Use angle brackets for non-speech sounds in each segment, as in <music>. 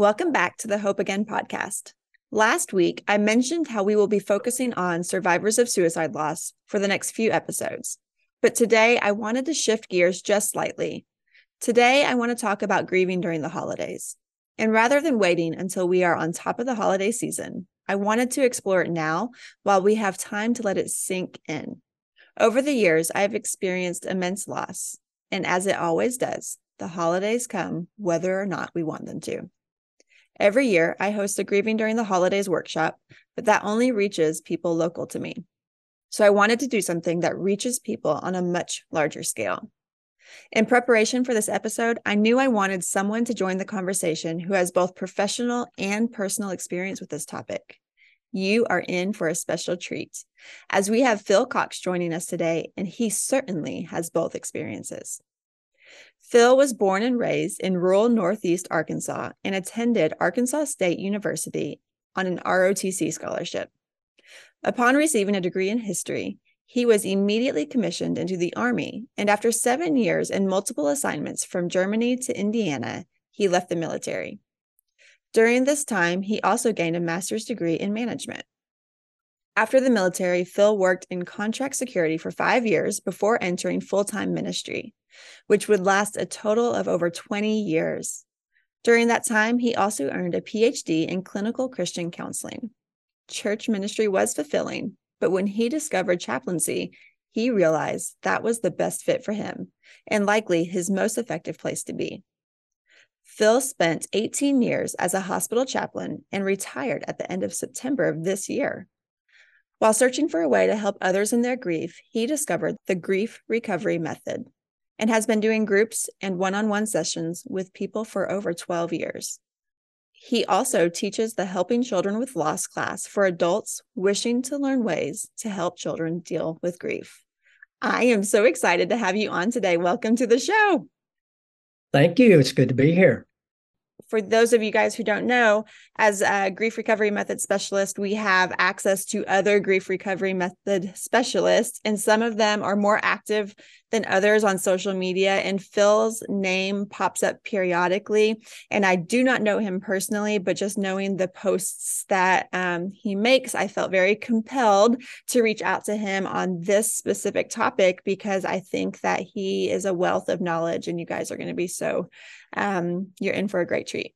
Welcome back to the Hope Again podcast. Last week, I mentioned how we will be focusing on survivors of suicide loss for the next few episodes. But today, I wanted to shift gears just slightly. Today, I want to talk about grieving during the holidays. And rather than waiting until we are on top of the holiday season, I wanted to explore it now while we have time to let it sink in. Over the years, I have experienced immense loss. And as it always does, the holidays come whether or not we want them to. Every year, I host a Grieving During the Holidays workshop, but that only reaches people local to me. So I wanted to do something that reaches people on a much larger scale. In preparation for this episode, I knew I wanted someone to join the conversation who has both professional and personal experience with this topic. You are in for a special treat, as we have Phil Cox joining us today, and he certainly has both experiences. Phil was born and raised in rural Northeast Arkansas and attended Arkansas State University on an ROTC scholarship. Upon receiving a degree in history, he was immediately commissioned into the Army, and after seven years and multiple assignments from Germany to Indiana, he left the military. During this time, he also gained a master's degree in management. After the military, Phil worked in contract security for five years before entering full time ministry which would last a total of over 20 years. During that time, he also earned a PhD in clinical Christian counseling. Church ministry was fulfilling, but when he discovered chaplaincy, he realized that was the best fit for him and likely his most effective place to be. Phil spent 18 years as a hospital chaplain and retired at the end of September of this year. While searching for a way to help others in their grief, he discovered the grief recovery method and has been doing groups and one on one sessions with people for over 12 years. He also teaches the Helping Children with Loss class for adults wishing to learn ways to help children deal with grief. I am so excited to have you on today. Welcome to the show. Thank you. It's good to be here for those of you guys who don't know, as a grief recovery method specialist, we have access to other grief recovery method specialists, and some of them are more active than others on social media. And Phil's name pops up periodically. And I do not know him personally, but just knowing the posts that um, he makes, I felt very compelled to reach out to him on this specific topic because I think that he is a wealth of knowledge, and you guys are going to be so um, you're in for a great treat.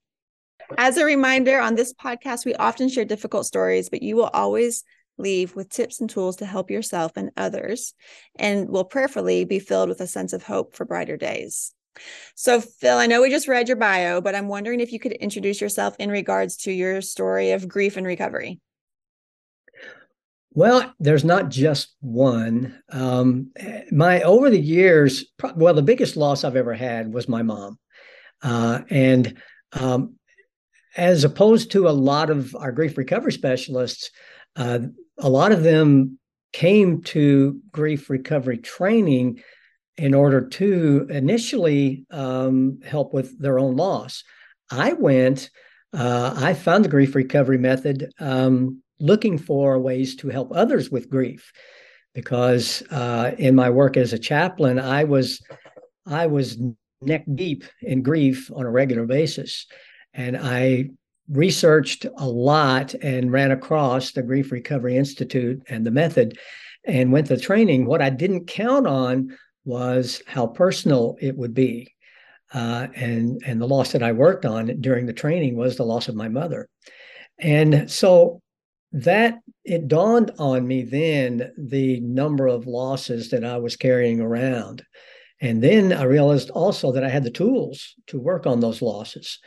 As a reminder, on this podcast, we often share difficult stories, but you will always leave with tips and tools to help yourself and others, and will prayerfully be filled with a sense of hope for brighter days. So, Phil, I know we just read your bio, but I'm wondering if you could introduce yourself in regards to your story of grief and recovery. Well, there's not just one. Um, my over the years, well, the biggest loss I've ever had was my mom. Uh, and um, as opposed to a lot of our grief recovery specialists, uh, a lot of them came to grief recovery training in order to initially um, help with their own loss. I went, uh, I found the grief recovery method um, looking for ways to help others with grief because uh, in my work as a chaplain, I was I was neck deep in grief on a regular basis. And I researched a lot and ran across the Grief Recovery Institute and the method and went to training. What I didn't count on was how personal it would be. Uh, and and the loss that I worked on during the training was the loss of my mother, and so that it dawned on me then the number of losses that I was carrying around, and then I realized also that I had the tools to work on those losses.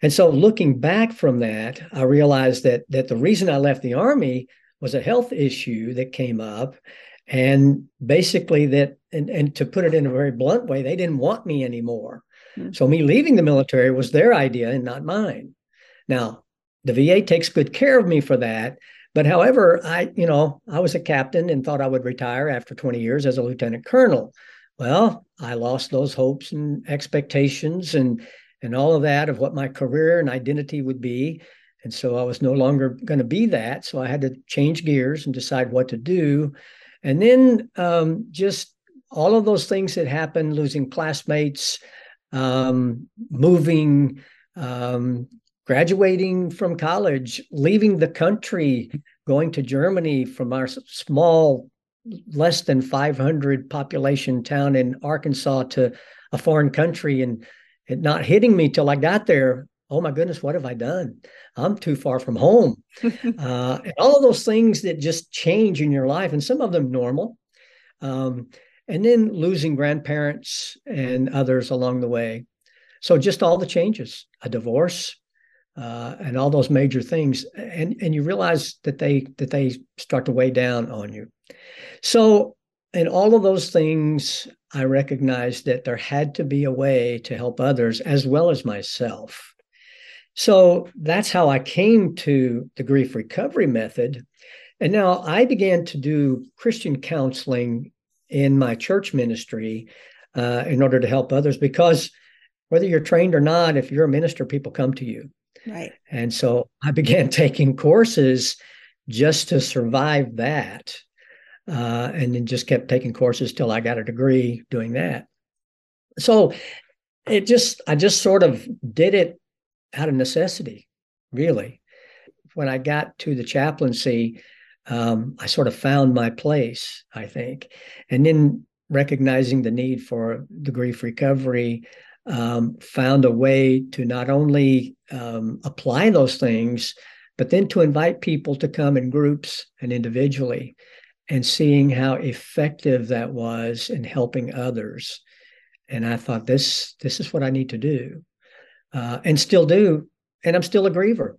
And so looking back from that, I realized that that the reason I left the army was a health issue that came up. And basically that and, and to put it in a very blunt way, they didn't want me anymore. Mm-hmm. So me leaving the military was their idea and not mine. Now, the VA takes good care of me for that. But however, I, you know, I was a captain and thought I would retire after 20 years as a lieutenant colonel. Well, I lost those hopes and expectations and and all of that of what my career and identity would be. And so I was no longer going to be that. So I had to change gears and decide what to do. And then um, just all of those things that happened, losing classmates, um, moving, um, graduating from college, leaving the country, going to Germany from our small, less than 500 population town in Arkansas to a foreign country and it not hitting me till I got there. Oh my goodness, what have I done? I'm too far from home. <laughs> uh, and all of those things that just change in your life, and some of them normal. Um, and then losing grandparents and others along the way. So just all the changes, a divorce, uh, and all those major things, and and you realize that they that they start to weigh down on you. So in all of those things, I recognized that there had to be a way to help others as well as myself. So that's how I came to the grief recovery method. And now I began to do Christian counseling in my church ministry uh, in order to help others because whether you're trained or not, if you're a minister, people come to you. Right. And so I began <laughs> taking courses just to survive that. Uh, and then just kept taking courses till I got a degree doing that. So it just, I just sort of did it out of necessity, really. When I got to the chaplaincy, um, I sort of found my place, I think. And then recognizing the need for the grief recovery, um, found a way to not only um, apply those things, but then to invite people to come in groups and individually and seeing how effective that was in helping others. And I thought this this is what I need to do, uh, and still do. And I'm still a griever,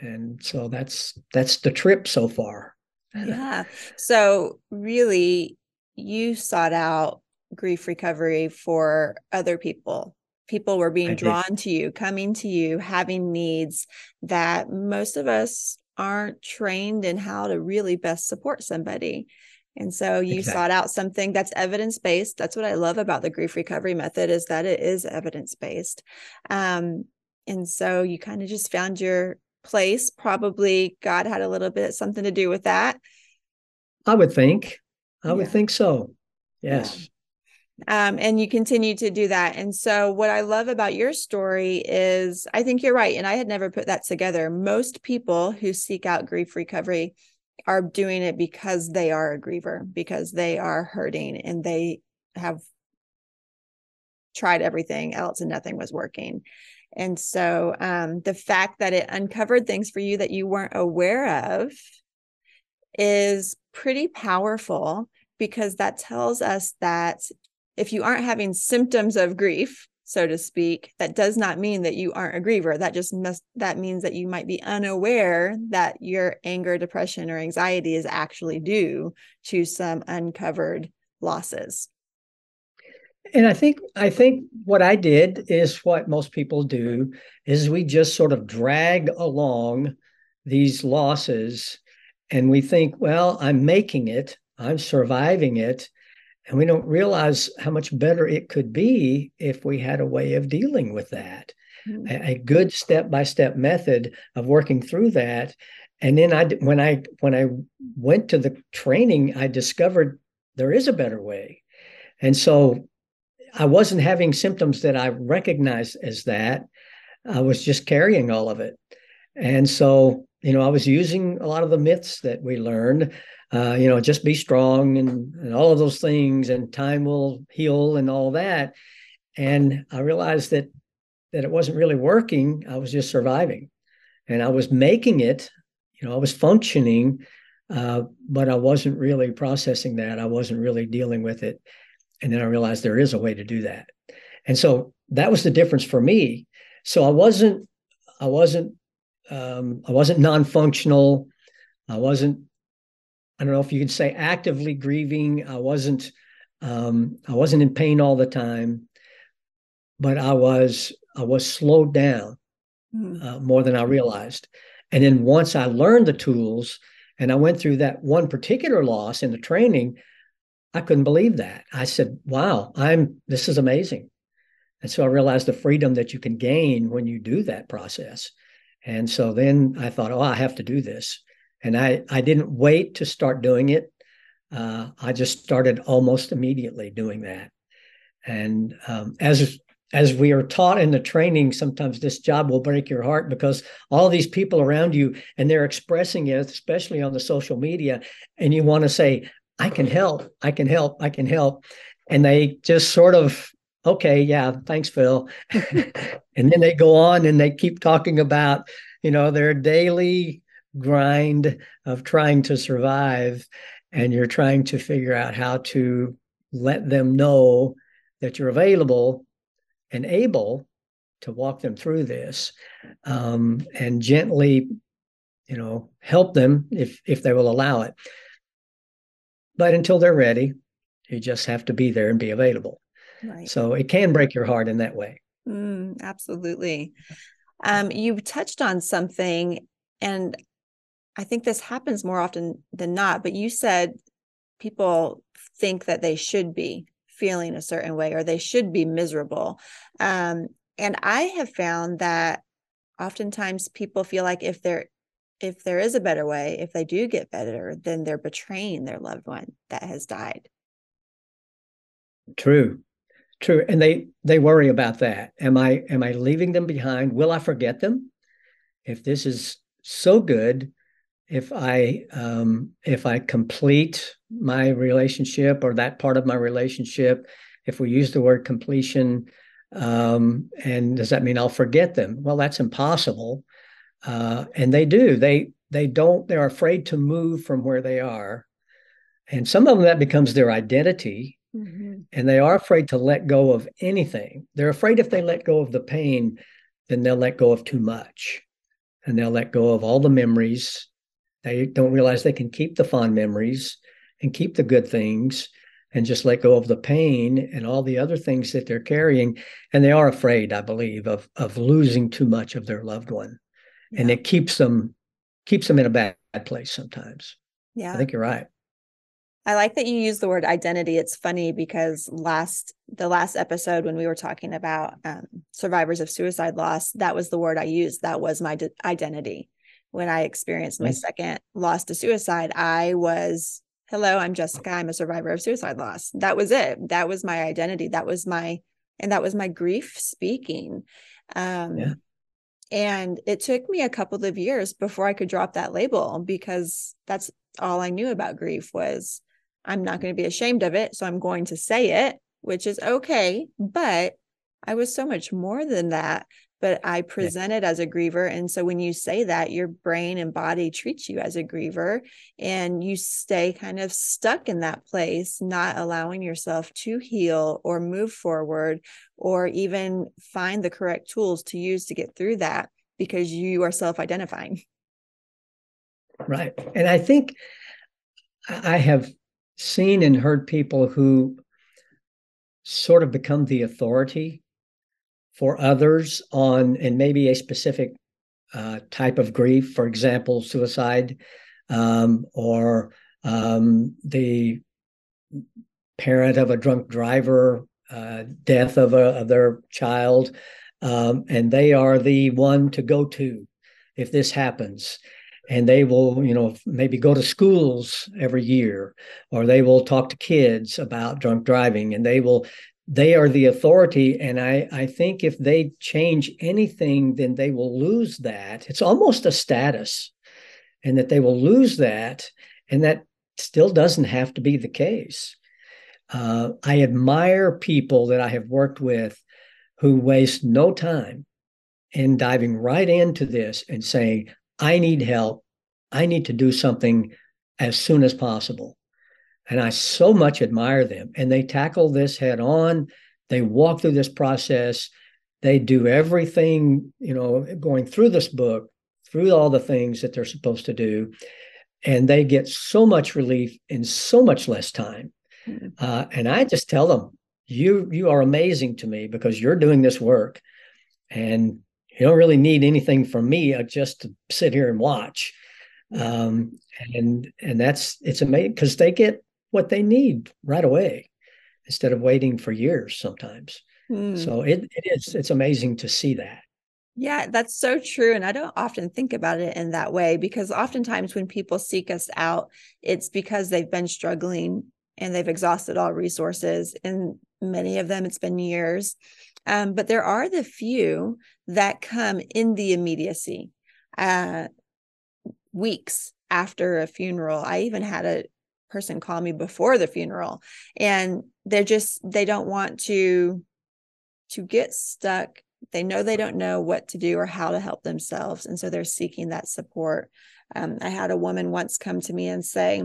and so that's that's the trip so far. <laughs> Yeah. So really, you sought out grief recovery for other people. People were being drawn to you, coming to you, having needs that most of us aren't trained in how to really best support somebody. And so you exactly. sought out something that's evidence based. That's what I love about the grief recovery method is that it is evidence based. Um, and so you kind of just found your place. Probably God had a little bit something to do with that. I would think. I yeah. would think so. Yes. Um, and you continue to do that. And so, what I love about your story is I think you're right. And I had never put that together. Most people who seek out grief recovery are doing it because they are a griever, because they are hurting and they have tried everything else and nothing was working. And so, um, the fact that it uncovered things for you that you weren't aware of is pretty powerful because that tells us that if you aren't having symptoms of grief, so to speak, that does not mean that you aren't a griever. That just must that means that you might be unaware that your anger, depression, or anxiety is actually due to some uncovered losses. And I think I think what I did is what most people do is we just sort of drag along these losses and we think, well, I'm making it, I'm surviving it, and we don't realize how much better it could be if we had a way of dealing with that, mm-hmm. a, a, good step by step method of working through that. And then I, when I when I went to the training, I discovered there is a better way, and so I wasn't having symptoms that I recognized as that. I was just carrying all of it, and so you know I was using a lot of the myths that we learned uh, you know, just be strong and, and all of those things, and time will heal and all that. And I realized that that it wasn't really working. I was just surviving, and I was making it. You know, I was functioning, uh, but I wasn't really processing that. I wasn't really dealing with it. And then I realized there is a way to do that. And so that was the difference for me. So I wasn't, I wasn't, um, I wasn't non-functional. I wasn't I don't know if you could say actively grieving. I wasn't um, I wasn't in pain all the time, but I was I was slowed down mm. uh, more than I realized. And then once I learned the tools and I went through that one particular loss in the training, I couldn't believe that. I said, "Wow, I'm this is amazing." And so I realized the freedom that you can gain when you do that process. And so then I thought, "Oh, I have to do this." And I, I didn't wait to start doing it. Uh, I just started almost immediately doing that. And um, as as we are taught in the training, sometimes this job will break your heart because all these people around you and they're expressing it, especially on the social media, and you want to say, I can help, I can help, I can help. And they just sort of, okay, yeah, thanks, Phil. <laughs> and then they go on and they keep talking about, you know, their daily grind of trying to survive. And you're trying to figure out how to let them know that you're available and able to walk them through this um, and gently you know help them if if they will allow it but until they're ready you just have to be there and be available right. so it can break your heart in that way mm, absolutely um, you touched on something and i think this happens more often than not but you said people think that they should be feeling a certain way or they should be miserable. Um, and I have found that oftentimes people feel like if there if there is a better way, if they do get better, then they're betraying their loved one that has died. True. True. And they they worry about that. Am I am I leaving them behind? Will I forget them? If this is so good, if I um, if I complete my relationship or that part of my relationship, if we use the word completion, um, and does that mean I'll forget them? Well, that's impossible. Uh, and they do. They they don't. They're afraid to move from where they are, and some of them that becomes their identity. Mm-hmm. And they are afraid to let go of anything. They're afraid if they let go of the pain, then they'll let go of too much, and they'll let go of all the memories they don't realize they can keep the fond memories and keep the good things and just let go of the pain and all the other things that they're carrying. And they are afraid, I believe, of of losing too much of their loved one. Yeah. And it keeps them keeps them in a bad place sometimes. Yeah. I think you're right. I like that you use the word identity. It's funny because last the last episode when we were talking about um, survivors of suicide loss, that was the word I used. That was my d- identity when I experienced my second loss to suicide, I was, hello, I'm Jessica. I'm a survivor of suicide loss. That was it. That was my identity. That was my, and that was my grief speaking. Um, yeah. And it took me a couple of years before I could drop that label because that's all I knew about grief was I'm not going to be ashamed of it. So I'm going to say it, which is okay. But I was so much more than that but I present yeah. as a griever. And so when you say that, your brain and body treats you as a griever and you stay kind of stuck in that place, not allowing yourself to heal or move forward or even find the correct tools to use to get through that because you are self identifying. Right. And I think I have seen and heard people who sort of become the authority for others on and maybe a specific uh, type of grief, for example, suicide, um, or um, the parent of a drunk driver, uh, death of, a, of their child, um, and they are the one to go to if this happens. And they will, you know, maybe go to schools every year, or they will talk to kids about drunk driving, and they will they are the authority and I, I think if they change anything then they will lose that. It's almost a status and that they will lose that and that still doesn't have to be the case. Uh, i admire people that i have worked with who waste no time in diving right into this and saying i need help. I need to do something as soon as possible and I so much admire them. And they tackle this head on. They walk through this process. They do everything, you know, going through this book, through all the things that they're supposed to do. And they get so much relief in so much less time. Mm-hmm. Uh, and I just tell them, you you are amazing to me because you're doing this work, and you don't really need anything from me uh, just to sit here and watch. Um, and and that's it's amazing because they get what they need right away instead of waiting for years sometimes. Mm. So it, it is, it's amazing to see that. Yeah, that's so true. And I don't often think about it in that way because oftentimes when people seek us out, it's because they've been struggling and they've exhausted all resources. And many of them, it's been years. Um, but there are the few that come in the immediacy, uh, weeks after a funeral. I even had a person call me before the funeral, and they're just they don't want to to get stuck. They know they don't know what to do or how to help themselves, and so they're seeking that support. Um, I had a woman once come to me and say,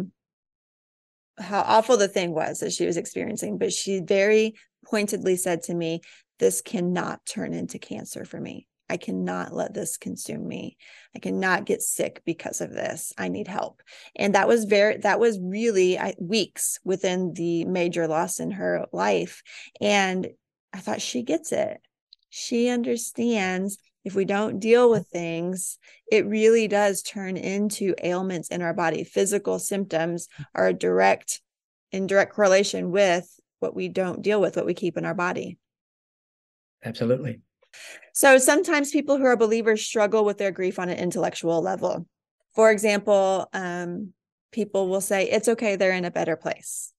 how awful the thing was that she was experiencing, but she very pointedly said to me, This cannot turn into cancer for me. I cannot let this consume me. I cannot get sick because of this. I need help. And that was very, that was really weeks within the major loss in her life. And I thought she gets it. She understands if we don't deal with things, it really does turn into ailments in our body. Physical symptoms are a direct, in direct correlation with what we don't deal with, what we keep in our body. Absolutely. So sometimes people who are believers struggle with their grief on an intellectual level. For example, um, people will say, it's okay, they're in a better place,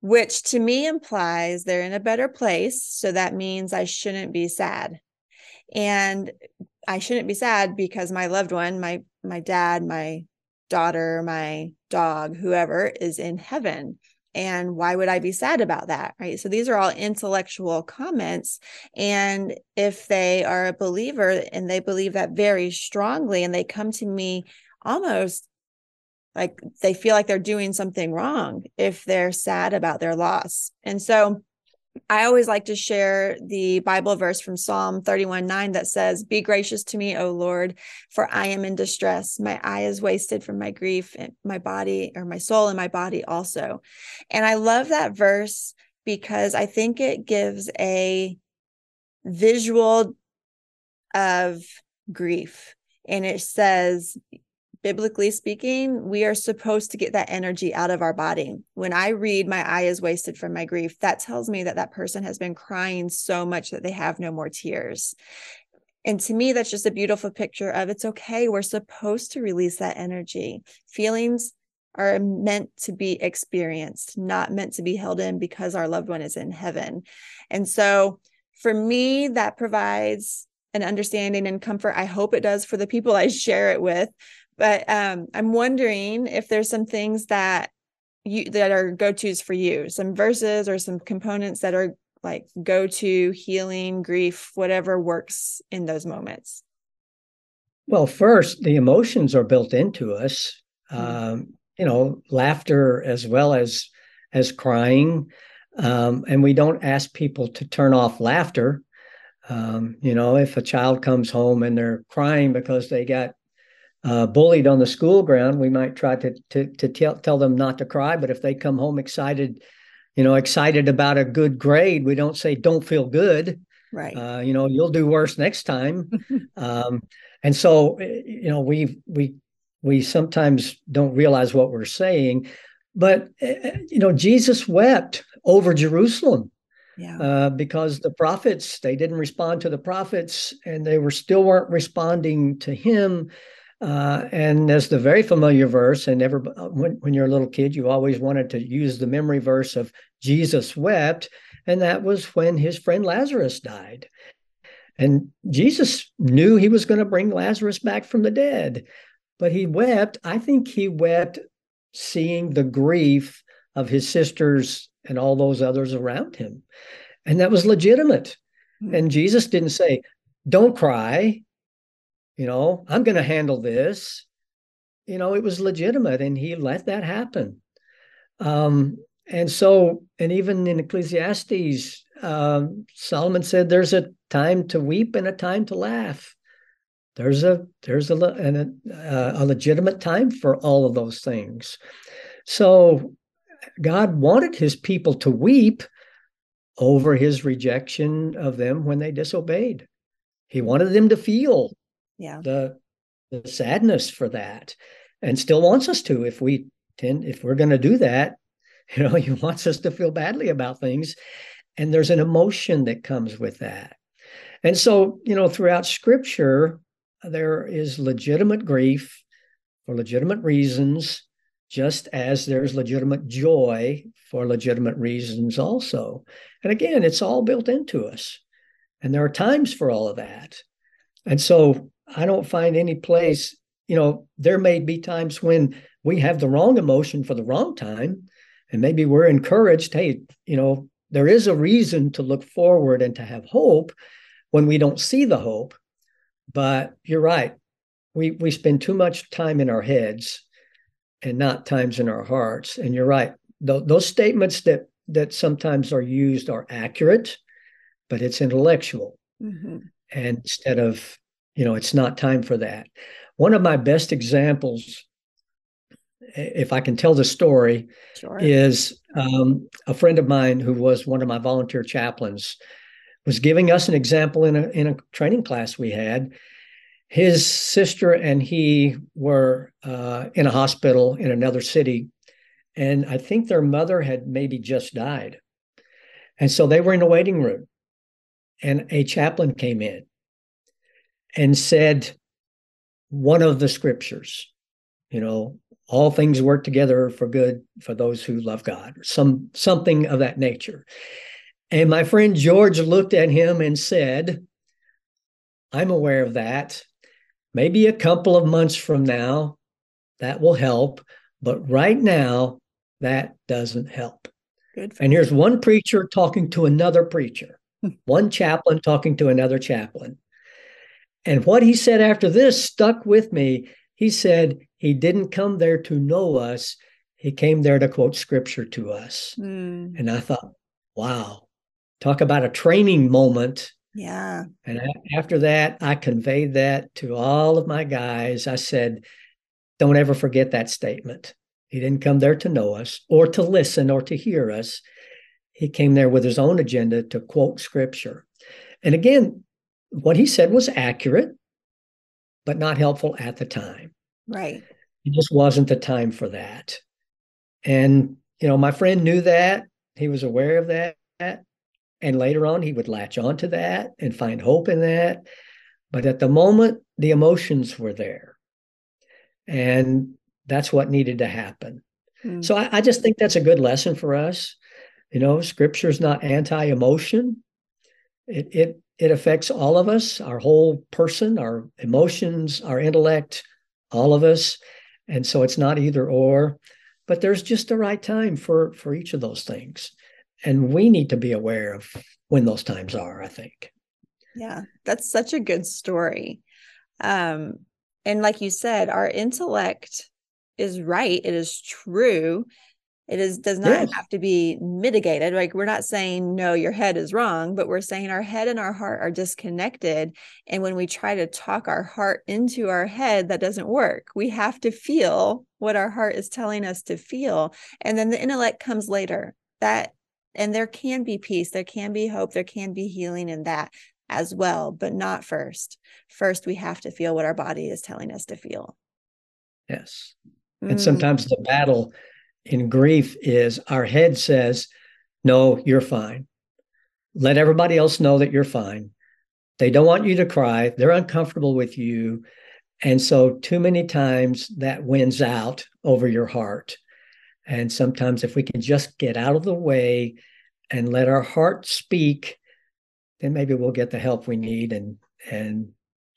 which to me implies they're in a better place. So that means I shouldn't be sad and i shouldn't be sad because my loved one my my dad my daughter my dog whoever is in heaven and why would i be sad about that right? So these are all intellectual comments and if they are a believer and they believe that very strongly and they come to me almost like they feel like they're doing something wrong if they're sad about their loss. And so I always like to share the Bible verse from Psalm 31 9 that says, Be gracious to me, O Lord, for I am in distress. My eye is wasted from my grief, and my body, or my soul and my body also. And I love that verse because I think it gives a visual of grief. And it says, biblically speaking, we are supposed to get that energy out of our body. When I read, my eye is wasted from my grief, that tells me that that person has been crying so much that they have no more tears. And to me, that's just a beautiful picture of it's okay. We're supposed to release that energy. Feelings are meant to be experienced, not meant to be held in because our loved one is in heaven. And so for me, that provides an understanding and comfort. I hope it does for the people I share it with but um, I'm wondering if there's some things that you that are go-tos for you, some verses or some components that are like go-to healing, grief, whatever works in those moments. Well, first, the emotions are built into us. Mm-hmm. Um, you know, laughter as well as as crying, um, and we don't ask people to turn off laughter. Um, you know, if a child comes home and they're crying because they got uh, bullied on the school ground, we might try to to to tell tell them not to cry. But if they come home excited, you know, excited about a good grade, we don't say don't feel good. Right. Uh, you know, you'll do worse next time. <laughs> um, and so, you know, we we we sometimes don't realize what we're saying. But you know, Jesus wept over Jerusalem. Yeah. Uh, because the prophets they didn't respond to the prophets and they were still weren't responding to him uh, and there's the very familiar verse, and ever when, when you're a little kid, you always wanted to use the memory verse of Jesus wept, and that was when his friend Lazarus died. And Jesus knew he was going to bring Lazarus back from the dead, but he wept. I think he wept seeing the grief of his sisters and all those others around him. And that was legitimate. Mm-hmm. And Jesus didn't say, Don't cry you know, I'm going to handle this. You know, it was legitimate and he let that happen. Um, and so, and even in Ecclesiastes, um, Solomon said there's a time to weep and a time to laugh. There's a there's a, an, a, a legitimate time for all of those things. So God wanted his people to weep over his rejection of them when they disobeyed. He wanted them to feel yeah. the the sadness for that and still wants us to if we tend if we're going to do that <laughs> you know he wants us to feel badly about things and there's an emotion that comes with that. And so you know throughout scripture there is legitimate grief for legitimate reasons just as there's legitimate joy for legitimate reasons also. And again it's all built into us And there are times for all of that. And so I don't find any place, you know, there may be times when we have the wrong emotion for the wrong time. And maybe we're encouraged, hey, you know, there is a reason to look forward and to have hope when we don't see the hope. But you're right. We we spend too much time in our heads and not times in our hearts. And you're right. Th- those statements that that sometimes are used are accurate, but it's intellectual. Mm-hmm. And instead of, you know, it's not time for that. One of my best examples, if I can tell the story, sure. is um, a friend of mine who was one of my volunteer chaplains was giving us an example in a in a training class we had. His sister and he were uh, in a hospital in another city and I think their mother had maybe just died. And so they were in a waiting room. And a chaplain came in and said one of the scriptures, you know, all things work together for good for those who love God, some something of that nature. And my friend George looked at him and said, I'm aware of that. Maybe a couple of months from now, that will help. But right now, that doesn't help. Good. And here's one preacher talking to another preacher, hmm. one chaplain talking to another chaplain. And what he said after this stuck with me. He said he didn't come there to know us, he came there to quote scripture to us. Mm. And I thought, wow, talk about a training moment. Yeah. And after that, I conveyed that to all of my guys. I said, don't ever forget that statement. He didn't come there to know us or to listen or to hear us. He came there with his own agenda to quote scripture. And again, what he said was accurate, but not helpful at the time. Right. It just wasn't the time for that. And, you know, my friend knew that. He was aware of that. And later on, he would latch on to that and find hope in that. But at the moment, the emotions were there. And that's what needed to happen. Mm. So I, I, just think that's a good lesson for us. You know, scripture is not anti-emotion. It it it affects all of us, our whole person, our emotions, our intellect, all of us. And so it's not either or, but there's just the right time for for each of those things. And we need to be aware of when those times are, I think. Yeah, that's such a good story. Um, and like you said, our intellect is right it is true it is does not yes. have to be mitigated like we're not saying no your head is wrong but we're saying our head and our heart are disconnected and when we try to talk our heart into our head that doesn't work. We have to feel what our heart is telling us to feel and then the intellect comes later. That and there can be peace there can be hope there can be healing in that as well but not first. First we have to feel what our body is telling us to feel. Yes. Mm. And sometimes the battle in grief is our head says, No, you're fine. Let everybody else know that you're fine. They don't want you to cry. They're uncomfortable with you. And so, too many times that wins out over your heart. And sometimes, if we can just get out of the way and let our heart speak, then maybe we'll get the help we need and and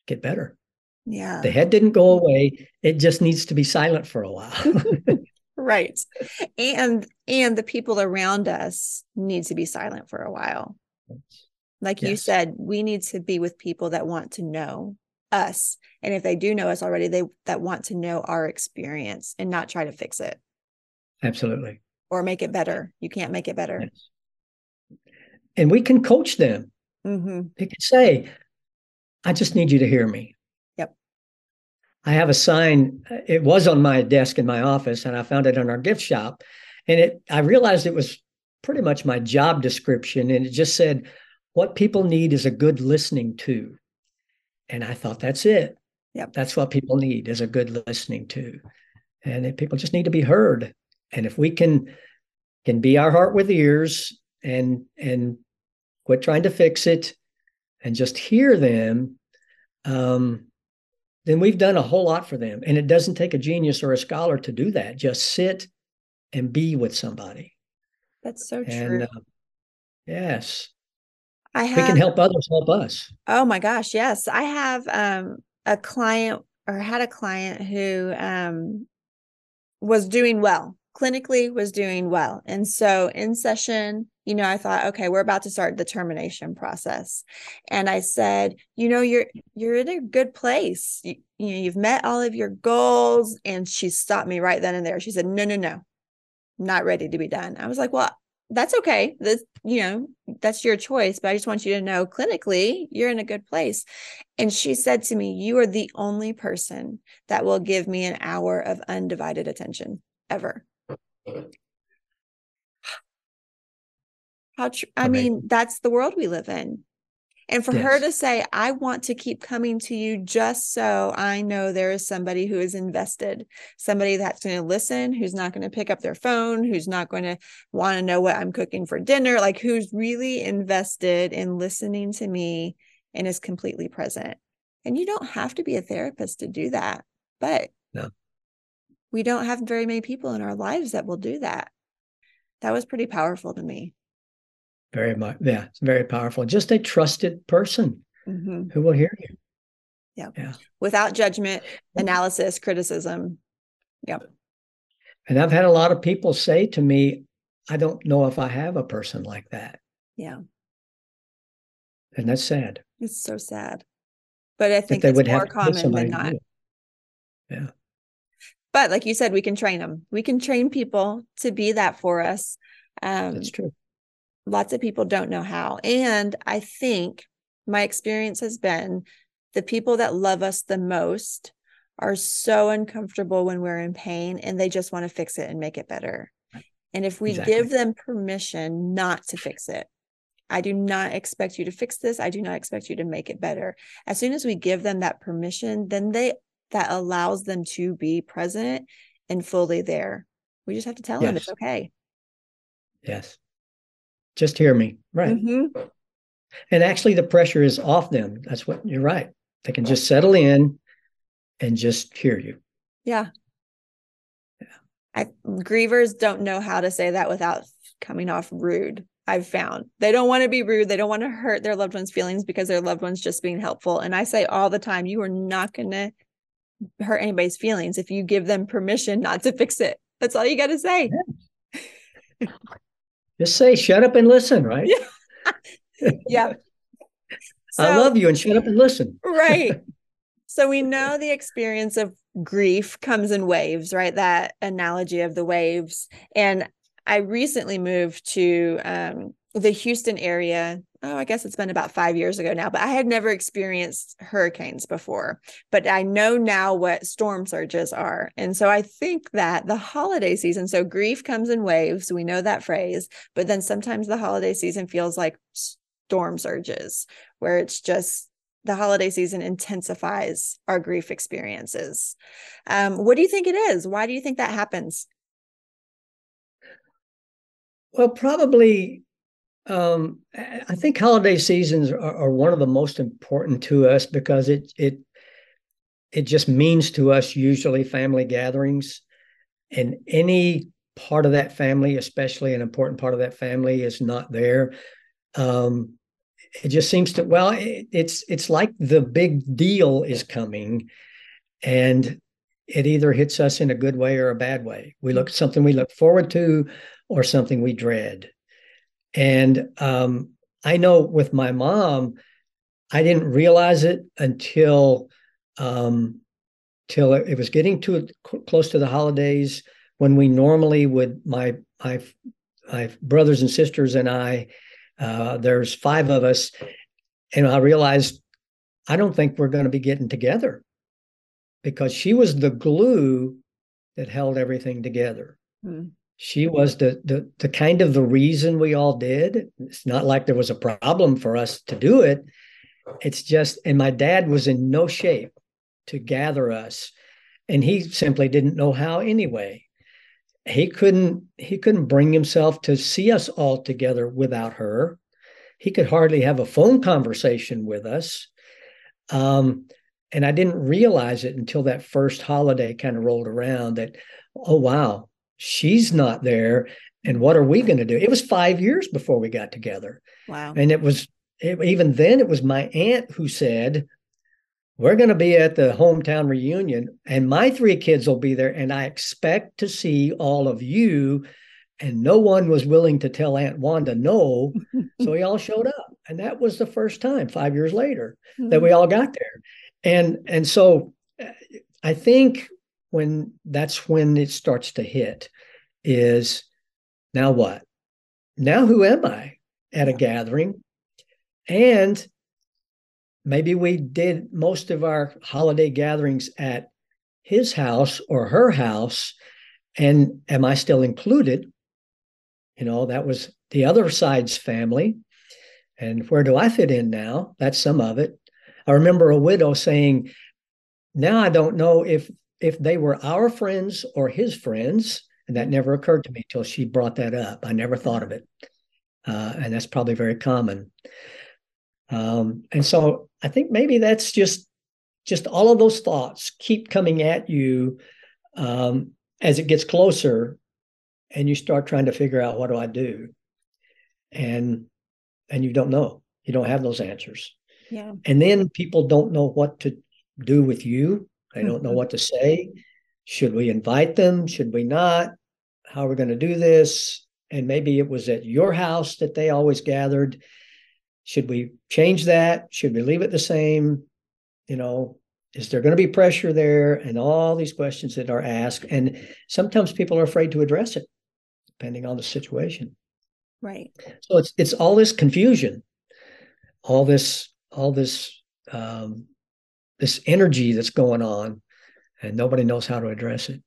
get better. Yeah. The head didn't go away. It just needs to be silent for a while. <laughs> right. And and the people around us need to be silent for a while. Like yes. you said, we need to be with people that want to know us. And if they do know us already, they that want to know our experience and not try to fix it. Absolutely. Or make it better. You can't make it better. Yes. And we can coach them. Mm-hmm. They can say, I just need you to hear me. I have a sign. It was on my desk in my office, and I found it in our gift shop. And it, I realized it was pretty much my job description, and it just said, "What people need is a good listening to." And I thought, that's it. Yep. That's what people need is a good listening to, and people just need to be heard. And if we can can be our heart with ears and and quit trying to fix it and just hear them um, then we've done a whole lot for them. And it doesn't take a genius or a scholar to do that. Just sit and be with somebody. That's so and, true. Uh, yes. I have, we can help others help us. Oh my gosh, yes. I have um, a client or had a client who um, was doing well clinically was doing well and so in session you know i thought okay we're about to start the termination process. And i said you know you're you're in a good place. You, you know you've met all of your goals and she stopped me right then and there. She said no no no. Not ready to be done. I was like well that's okay. This you know that's your choice but i just want you to know clinically you're in a good place. And she said to me you are the only person that will give me an hour of undivided attention ever how tr- i mean that's the world we live in and for yes. her to say, I want to keep coming to you just so I know there is somebody who is invested, somebody that's going to listen, who's not going to pick up their phone, who's not going to want to know what I'm cooking for dinner, like who's really invested in listening to me and is completely present. And you don't have to be a therapist to do that, but no. we don't have very many people in our lives that will do that. That was pretty powerful to me. Very much. Yeah, it's very powerful. Just a trusted person mm-hmm. who will hear you. Yeah. Yeah. Without judgment, analysis, criticism. Yep. And I've had a lot of people say to me, I don't know if I have a person like that. Yeah. And that's sad. It's so sad. But I think they it's more common than not. Yeah. But like you said, we can train them. We can train people to be that for us. Um, that's true lots of people don't know how. And I think my experience has been the people that love us the most are so uncomfortable when we're in pain and they just want to fix it and make it better. And if we exactly. give them permission not to fix it, I do not expect you to fix this. I do not expect you to make it better. As soon as we give them that permission, then they that allows them to be present and fully there. We just have to tell yes. them it's okay. Yes. Just hear me. Right. Mm-hmm. And actually, the pressure is off them. That's what you're right. They can just settle in and just hear you. Yeah. Yeah. I, grievers don't know how to say that without coming off rude. I've found they don't want to be rude. They don't want to hurt their loved one's feelings because their loved one's just being helpful. And I say all the time, you are not going to hurt anybody's feelings if you give them permission not to fix it. That's all you got to say. Yeah. <laughs> Just say, shut up and listen, right? Yeah. <laughs> yeah. So, I love you and shut up and listen. right. <laughs> So we know the experience of grief comes in waves, right? That analogy of the waves. And I recently moved to um, the Houston area oh, I guess it's been about five years ago now, but I had never experienced hurricanes before. But I know now what storm surges are. And so I think that the holiday season, so grief comes in waves, we know that phrase, but then sometimes the holiday season feels like storm surges, where it's just the holiday season intensifies our grief experiences. Um, what do you think it is? Why do you think that happens? Well, probably um, I think holiday seasons are, are, one of the most important to us because it it it just means to us usually family gatherings, and any part of that family, especially an important part of that family, is not there. Um, it just seems to well, it, it's it's like the big deal is coming, and it either hits us in a good way or a bad way. We look something we look forward to, or something we dread and um, I know with my mom, I didn't realize it until um, till it was getting to close to the holidays when we normally would my my my brothers and sisters and I. Uh, there's five of us, and I realized I don't think we're going to be getting together because she was the glue that held everything together. Hmm she was the, the the kind of the reason we all did. It's not like there was a problem for us to do it. It's just and my dad was in no shape to gather us and he simply didn't know how anyway. He couldn't he couldn't bring himself to see us all together without her. He could hardly have a phone conversation with us. Um, and i didn't realize it until that first holiday kind of rolled around that oh wow she's not there and what are we going to do it was five years before we got together wow and it was it, even then, it was my aunt who said, We're going to be at the hometown reunion, and my three kids will be there, and I expect to see all of you. And no one was willing to tell Aunt Wanda no. so we all showed up. And that was the first time, five years later, mm-hmm. that we all got there. And and so uh, I think when that's when it starts to hit is now what? Now who am I at a gathering? And maybe we did most of our holiday gatherings at his house or her house. And am I still included? You know, that was the other side's family. And where do I fit in now? That's some of it. I remember a widow saying, now I don't know if if they were our friends or his friends. And that never occurred to me until she brought that up. I never thought of it. Uh, and that's probably very common. Um, and so I think maybe that's just just all of those thoughts keep coming at you um, as it gets closer, and you start trying to figure out what do I do, and and you don't know, you don't have those answers. Yeah. And then people don't know what to do with you. They don't know mm-hmm. what to say. Should we invite them? Should we not? How are we going to do this? And maybe it was at your house that they always gathered should we change that? Should we leave it the same? You know, is there going to be pressure there? And all these questions that are asked. And sometimes people are afraid to address it, depending on the situation. Right. So it's it's all this confusion, all this, all this um, this energy that's going on, and nobody knows how to address it.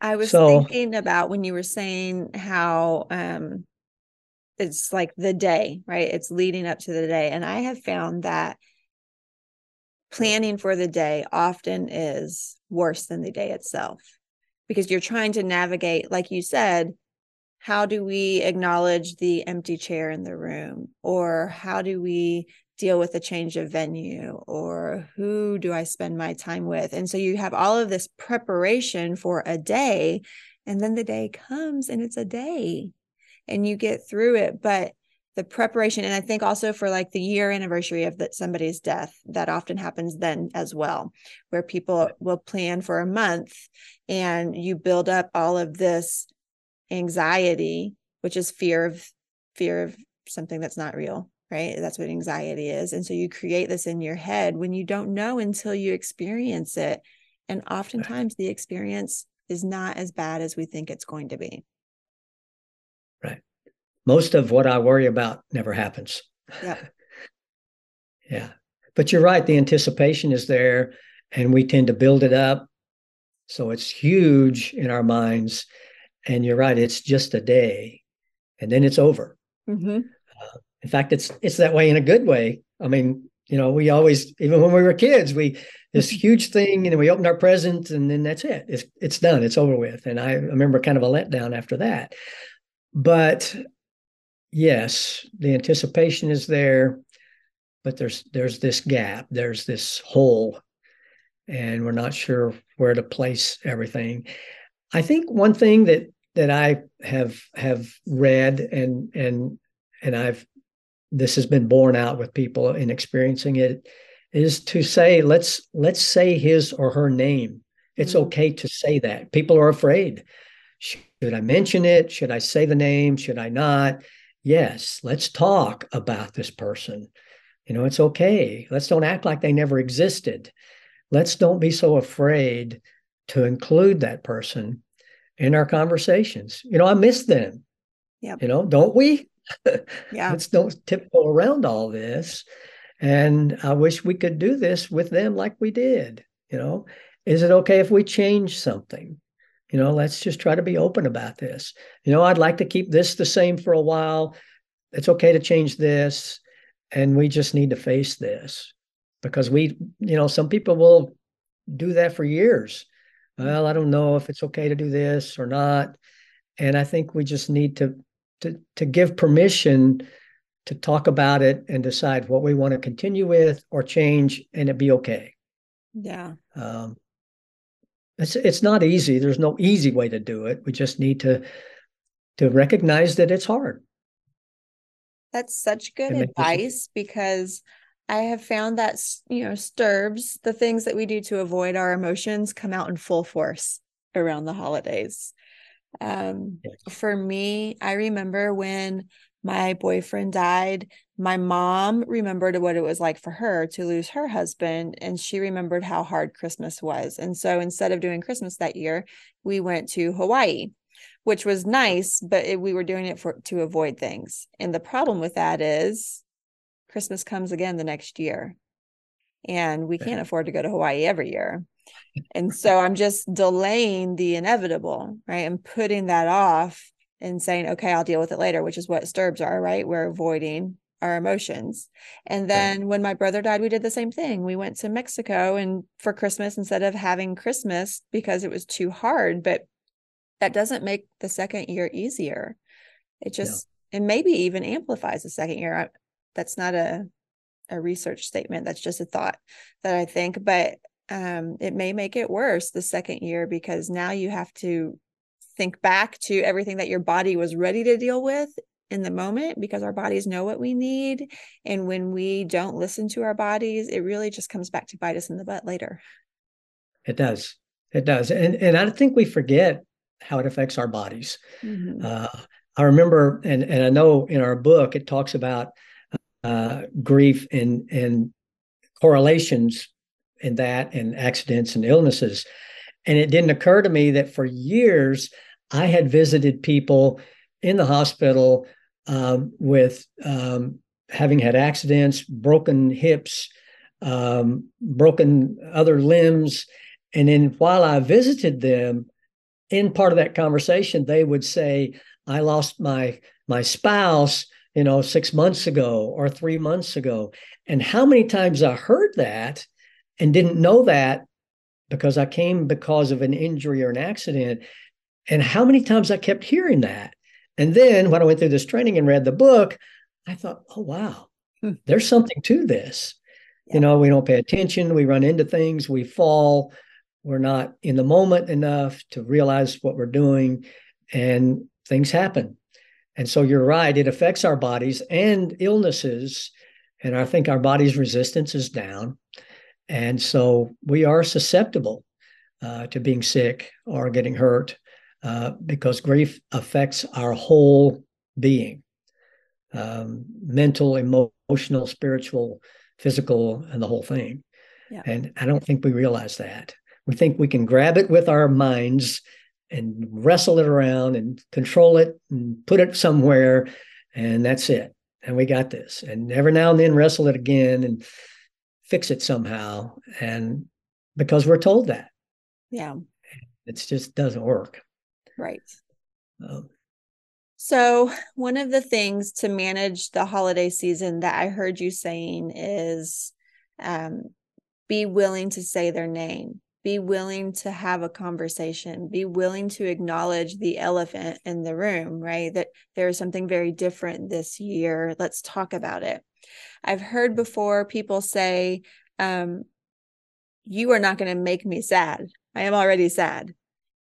I was so, thinking about when you were saying how um, it's like the day, right? It's leading up to the day. And I have found that planning for the day often is worse than the day itself because you're trying to navigate, like you said, how do we acknowledge the empty chair in the room? Or how do we deal with a change of venue? Or who do I spend my time with? And so you have all of this preparation for a day, and then the day comes and it's a day and you get through it but the preparation and i think also for like the year anniversary of that somebody's death that often happens then as well where people will plan for a month and you build up all of this anxiety which is fear of fear of something that's not real right that's what anxiety is and so you create this in your head when you don't know until you experience it and oftentimes the experience is not as bad as we think it's going to be Right. Most of what I worry about never happens. Yeah. <laughs> yeah. But you're right. The anticipation is there and we tend to build it up. So it's huge in our minds. And you're right. It's just a day and then it's over. Mm-hmm. In fact, it's it's that way in a good way. I mean, you know, we always, even when we were kids, we this <laughs> huge thing, and we opened our presents, and then that's it. It's it's done. It's over with. And I remember kind of a letdown after that. But yes, the anticipation is there, but there's there's this gap, there's this hole, and we're not sure where to place everything. I think one thing that that I have have read and and and I've this has been borne out with people in experiencing it is to say let's let's say his or her name. It's mm-hmm. okay to say that. People are afraid should I mention it? Should I say the name? Should I not? Yes, let's talk about this person. You know, it's okay. Let's don't act like they never existed. Let's don't be so afraid to include that person in our conversations. You know, I miss them. Yeah. You know, don't we? <laughs> Yeah. Let's don't tiptoe around all this. And I wish we could do this with them like we did. You know, is it okay if we change something? You know, let's just try to be open about this. You know, I'd like to keep this the same for a while. It's okay to change this. And we just need to face this because we, you know, some people will do that for years. Mm. Well, I don't know if it's okay to do this or not. And I think we just need to to to give permission to talk about it and decide what we want to continue with or change and it be okay. Yeah. Um, it's it's not easy. There's no easy way to do it. We just need to to recognize that it's hard. That's such good advice because I have found that, you know, STERBs, the things that we do to avoid our emotions come out in full force around the holidays. Um. For me, I remember when my boyfriend died, my mom remembered what it was like for her to lose her husband, and she remembered how hard Christmas was. And so instead of doing Christmas that year, we went to Hawaii which was nice, but it, we were doing it for to avoid things. And the problem with that is Christmas comes again the next year. And we can't afford to go to Hawaii every year. And so I'm just delaying the inevitable, right? And putting that off and saying, okay, I'll deal with it later, which is what STERBs are, right? We're avoiding our emotions. And then when my brother died, we did the same thing. We went to Mexico and for Christmas instead of having Christmas because it was too hard, but that doesn't make the second year easier. It just and maybe even amplifies the second year. I, that's not a a research statement. That's just a thought that I think, but um, it may make it worse the second year because now you have to think back to everything that your body was ready to deal with in the moment because our bodies know what we need. And when we don't listen to our bodies, it really just comes back to bite us in the butt later. It does. It does. And and I think we forget how it affects our bodies. Mm-hmm. Uh, I remember, and and I know in our book it talks about uh, grief and and correlations in that and accidents and illnesses, and it didn't occur to me that for years I had visited people in the hospital um, with um, having had accidents, broken hips, um, broken other limbs, and then while I visited them in part of that conversation, they would say, I lost my my spouse, you know, six months ago or three months ago. And how many times I heard that and didn't know that because I came because of an injury or an accident. And how many times I kept hearing that. And then when I went through this training and read the book, I thought, oh wow, hmm. there's something to this. Yeah. You know, we don't pay attention, we run into things, we fall, we're not in the moment enough to realize what we're doing, and things happen. And so you're right, it affects our bodies and illnesses. And I think our body's resistance is down. And so we are susceptible uh, to being sick or getting hurt uh, because grief affects our whole being um, mental, emotional, spiritual, physical, and the whole thing. Yeah. And I don't think we realize that. We think we can grab it with our minds and wrestle it around and control it and put it somewhere, and that's it. And we got this. And every now and then wrestle it again and fix it somehow. And because we're told that. Yeah. It just doesn't work. Right. Um, so, one of the things to manage the holiday season that I heard you saying is um, be willing to say their name be willing to have a conversation be willing to acknowledge the elephant in the room right that there is something very different this year let's talk about it i've heard before people say um, you are not going to make me sad i am already sad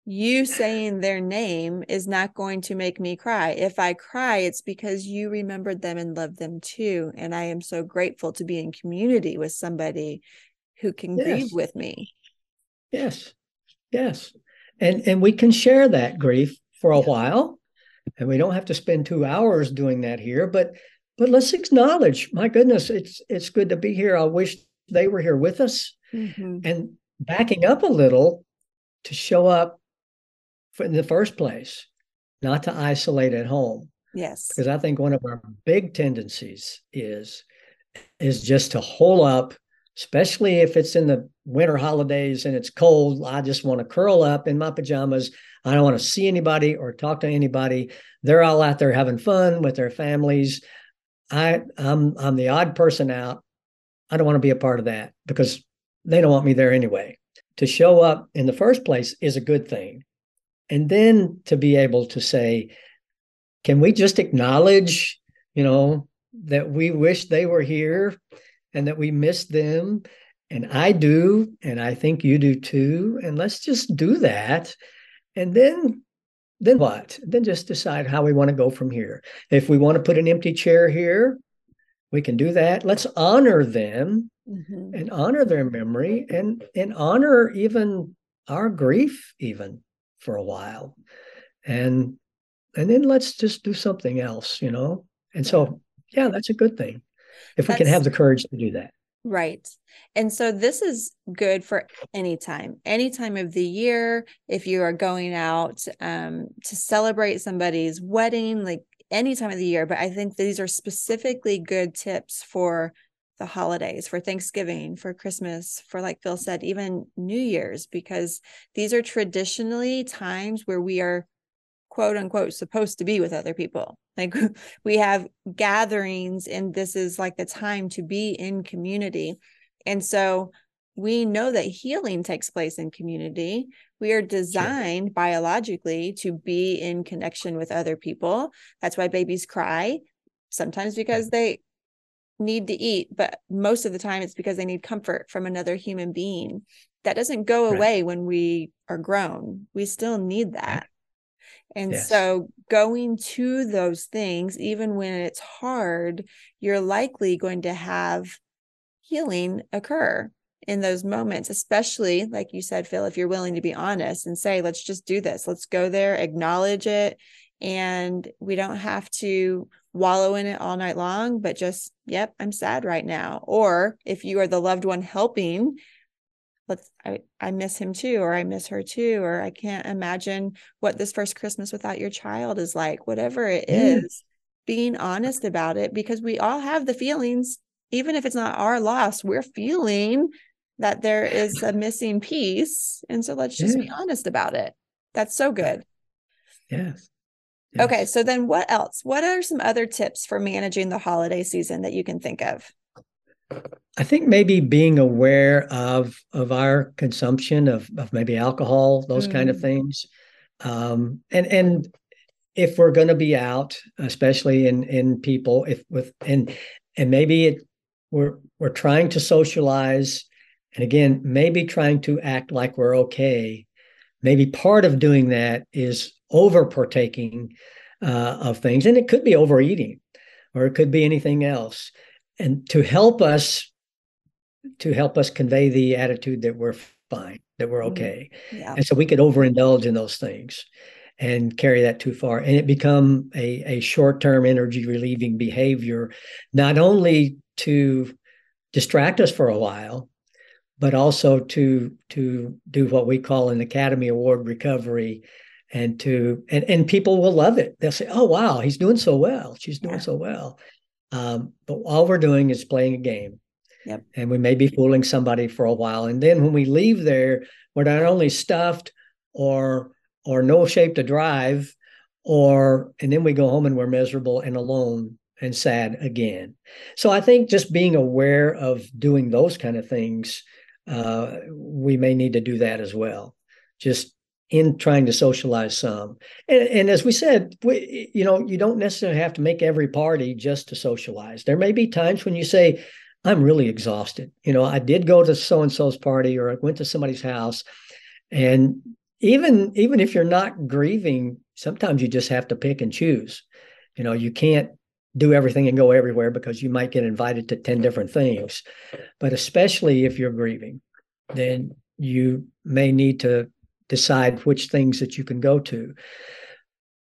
you saying their name is not going to make me cry. If I cry, it's because you remembered them and loved them too. And I am so grateful to be in community with somebody who can yes. grieve with me. Yes. Yes. And and we can share that grief for a yeah. while. And we don't have to spend two hours doing that here, but but let's acknowledge, my goodness, it's it's good to be here. I wish they were here with us. Mm-hmm. And backing up a little to show up in the first place, not to isolate at home. Yes. Because I think one of our big tendencies is is just to hole up especially if it's in the winter holidays and it's cold. I just want to curl up in my pajamas. I don't want to see anybody or talk to anybody. They're all out there having fun with their families. I I'm I'm the odd person out. I don't want to be a part of that because they don't want me there anyway. To show up in the first place is a good thing. And then to be able to say, can we just acknowledge, you know, that we wish they were here and that we miss them. And I do, and I think you do too. And let's just do that. And then then what? Then just decide how we want to go from here. If we want to put an empty chair here, we can do that. Let's honor them mm-hmm. and honor their memory and and honor even our grief even for a while. And and then let's just do something else, you know? And so yeah, that's a good thing. If that's, we can have the courage to do that. Right. And so this is good for any time, any time of the year. If you are going out um, to celebrate somebody's wedding, like any time of the year. But I think these are specifically good tips for the holidays, for Thanksgiving, for Christmas, for like Phil said, even New Year's, because these are traditionally times where we are quote unquote supposed to be with other people. Like <laughs> we have gatherings, and this is like the time to be in community. And so we know that healing takes place in community. We are designed sure. biologically to be in connection with other people. That's why babies cry, sometimes because they need to eat, but most of the time it's because they need comfort from another human being. That doesn't go right. away when we are grown. We still need that. And yes. so going to those things, even when it's hard, you're likely going to have healing occur in those moments, especially like you said, Phil, if you're willing to be honest and say, let's just do this, let's go there, acknowledge it. And we don't have to wallow in it all night long, but just, yep, I'm sad right now. Or if you are the loved one helping, let's I, I miss him too, or I miss her too, or I can't imagine what this first Christmas without your child is like, whatever it yeah. is, being honest about it because we all have the feelings even if it's not our loss, we're feeling that there is a missing piece. And so let's just yeah. be honest about it. That's so good. Yes. yes. Okay. So then what else? What are some other tips for managing the holiday season that you can think of? I think maybe being aware of of our consumption of of maybe alcohol, those mm. kind of mm. things. Um, and and if we're going to be out, especially in in people, if with and and maybe it we're we're trying to socialize and again, maybe trying to act like we're okay. Maybe part of doing that is over partaking uh, of things, and it could be overeating, or it could be anything else. And to help us, to help us convey the attitude that we're fine, that we're mm-hmm. okay, yeah. and so we could overindulge in those things and carry that too far, and it become a a short term energy relieving behavior, not only to distract us for a while but also to to do what we call an Academy Award recovery, and to and and people will love it. They'll say, "Oh wow, he's doing so well. She's doing yeah. so well." Um, but all we're doing is playing a game. Yep. And we may be fooling somebody for a while, and then when we leave there, we're not only stuffed or or no shape to drive, or and then we go home and we're miserable and alone and sad again. So I think just being aware of doing those kind of things uh, we may need to do that as well. Just in trying to socialize some. And, and, as we said, we, you know, you don't necessarily have to make every party just to socialize. There may be times when you say, I'm really exhausted. You know, I did go to so and so's party or I went to somebody's house. And even even if you're not grieving, sometimes you just have to pick and choose. You know, you can't do everything and go everywhere because you might get invited to 10 different things. But especially if you're grieving, then you may need to decide which things that you can go to.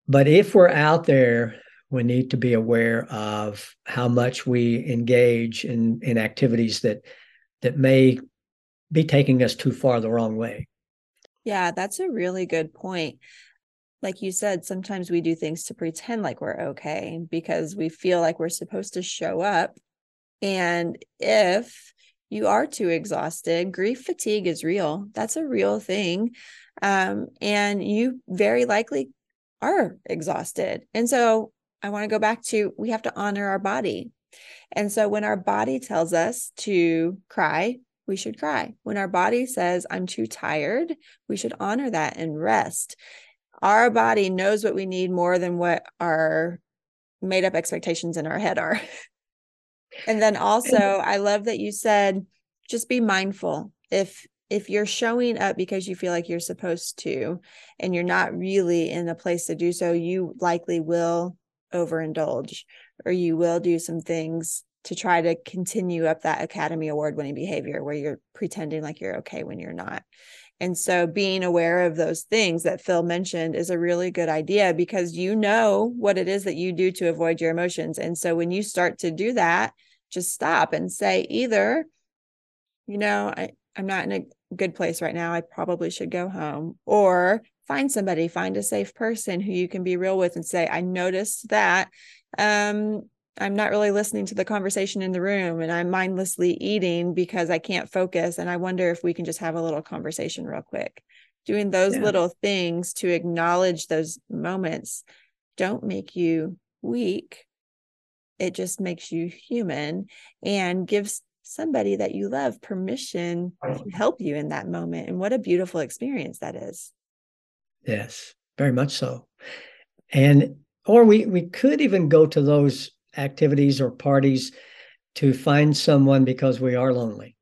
But if we're out there, we need to be aware of how much we engage in, in activities that that may be taking us too far the wrong way. Yeah, that's a really good point like you said, sometimes we do things to pretend like we're okay because we feel like we're supposed to show up. And if you are too exhausted, grief fatigue is real. That's a real thing. Um, and you very likely are exhausted. And so I want to go back to we have to honor our body. And so when our body tells us to cry, we should cry. When our body says, I'm too tired, we should honor that and rest our body knows what we need more than what our made up expectations in our head are. <laughs> and then also, <laughs> I love that you said, just be mindful. If if you're showing up because you feel like you're supposed to and you're not really in a place to do so, you likely will overindulge or you will do some things to try to continue up that Academy Award winning behavior where you're pretending like you're okay when you're not. And so being aware of those things that Phil mentioned is a really good idea because you know what it is that you do to avoid your emotions. And so when you start to do that, just stop and say either, you know, I, I'm not in a good place right now. I probably should go home. Or find somebody, find a safe person who you can be real with and say, I noticed that um, I'm not really listening to the conversation in the room and I'm mindlessly eating because I can't focus. And I wonder if we can just have a little conversation real quick. Doing those yeah. little things to acknowledge those moments don't make you weak. It just makes you human and gives somebody that you love permission to help you in that moment. And what a beautiful experience that is. Yes, very much so. And or we we could even go to those activities or parties to find someone because we are lonely.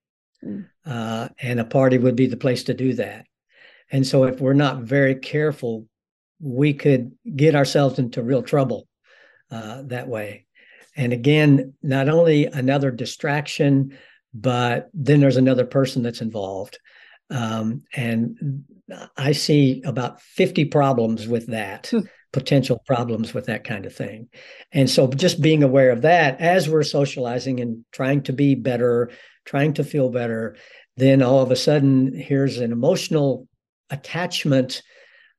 Mm. Uh, and a party would be the place to do that. And so, if we're not very careful, we could get ourselves into real trouble uh, that way. And again, not only another distraction, but then there's another person that's involved. Um, and I see about 50 problems with that. Hmm potential problems with that kind of thing. And so just being aware of that as we're socializing and trying to be better, trying to feel better, then all of a sudden here's an emotional attachment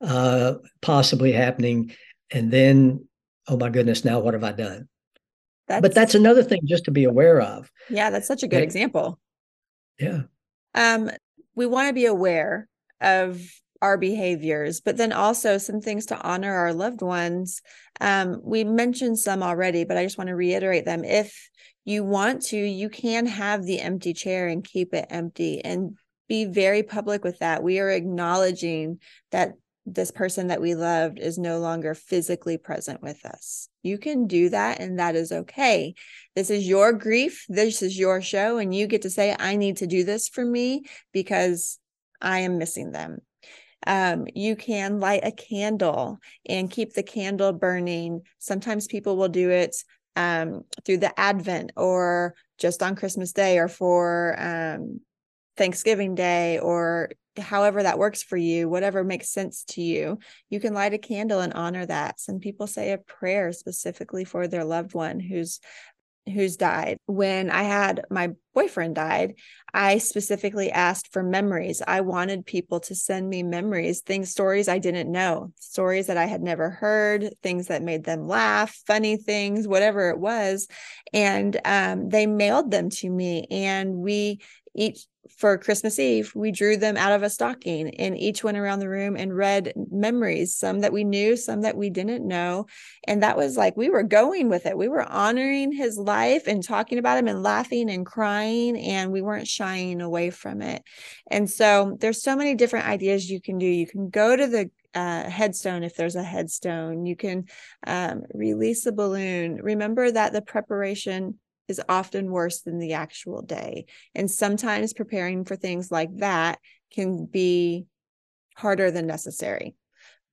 uh, possibly happening. And then, oh my goodness, now what have I done? That's, but that's another thing just to be aware of. Yeah, that's such a good example. Yeah. Um, we want to be aware of our behaviors, but then also some things to honor our loved ones. Um, we mentioned some already, but I just want to reiterate them. If you want to, you can have the empty chair and keep it empty and be very public with that. We are acknowledging that this person that we loved is no longer physically present with us. You can do that, and that is okay. This is your grief. This is your show, and you get to say, I need to do this for me because I am missing them. Um, you can light a candle and keep the candle burning. Sometimes people will do it um, through the Advent or just on Christmas Day or for um, Thanksgiving Day or however that works for you, whatever makes sense to you. You can light a candle and honor that. Some people say a prayer specifically for their loved one who's who's died. When I had my boyfriend died, I specifically asked for memories. I wanted people to send me memories, things, stories I didn't know, stories that I had never heard, things that made them laugh, funny things, whatever it was. And um, they mailed them to me. And we each for Christmas Eve, we drew them out of a stocking and each went around the room and read memories, some that we knew, some that we didn't know. And that was like we were going with it. We were honoring his life and talking about him and laughing and crying, and we weren't shying away from it. And so there's so many different ideas you can do. You can go to the uh, headstone if there's a headstone. You can um, release a balloon. Remember that the preparation is often worse than the actual day. And sometimes preparing for things like that can be harder than necessary.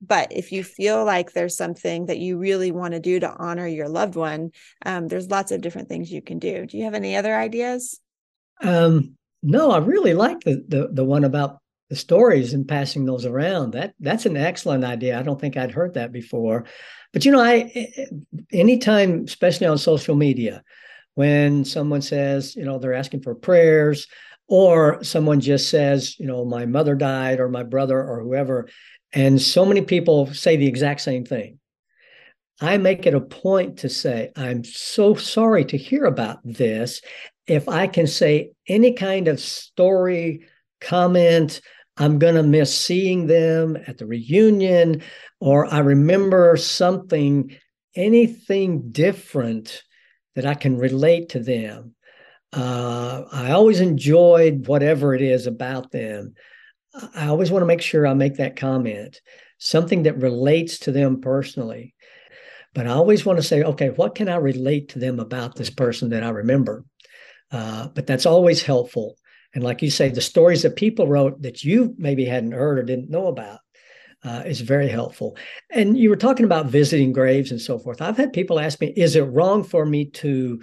But if you feel like there's something that you really want to do to honor your loved one, um, there's lots of different things you can do. Do you have any other ideas? Um, no, I really like the, the the one about the stories and passing those around. That that's an excellent idea. I don't think I'd heard that before. But you know, I anytime, especially on social media, when someone says, you know, they're asking for prayers, or someone just says, you know, my mother died or my brother or whoever. And so many people say the exact same thing. I make it a point to say, I'm so sorry to hear about this. If I can say any kind of story, comment, I'm going to miss seeing them at the reunion, or I remember something, anything different that I can relate to them. Uh, I always enjoyed whatever it is about them. I always want to make sure I make that comment, something that relates to them personally. But I always want to say, okay, what can I relate to them about this person that I remember? Uh, but that's always helpful. And like you say, the stories that people wrote that you maybe hadn't heard or didn't know about uh, is very helpful. And you were talking about visiting graves and so forth. I've had people ask me, is it wrong for me to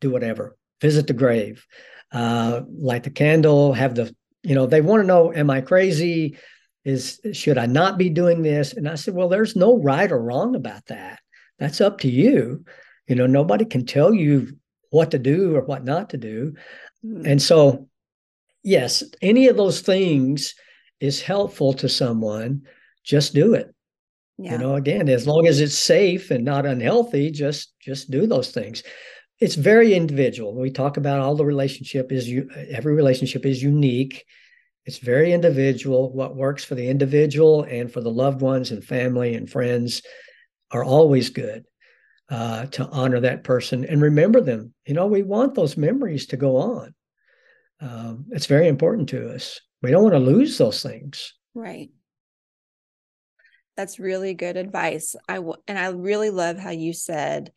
do whatever, visit the grave, uh, light the candle, have the, you know, they want to know, am I crazy? Is should I not be doing this? And I said, well, there's no right or wrong about that. That's up to you. You know, nobody can tell you what to do or what not to do. And so, yes, any of those things is helpful to someone just do it. Yeah. you know again as long as it's safe and not unhealthy just just do those things. It's very individual. We talk about all the relationship is you every relationship is unique. It's very individual. What works for the individual and for the loved ones and family and friends are always good uh, to honor that person and remember them. You know we want those memories to go on. Um, it's very important to us. We don't want to lose those things. Right that's really good advice. I w- and I really love how you said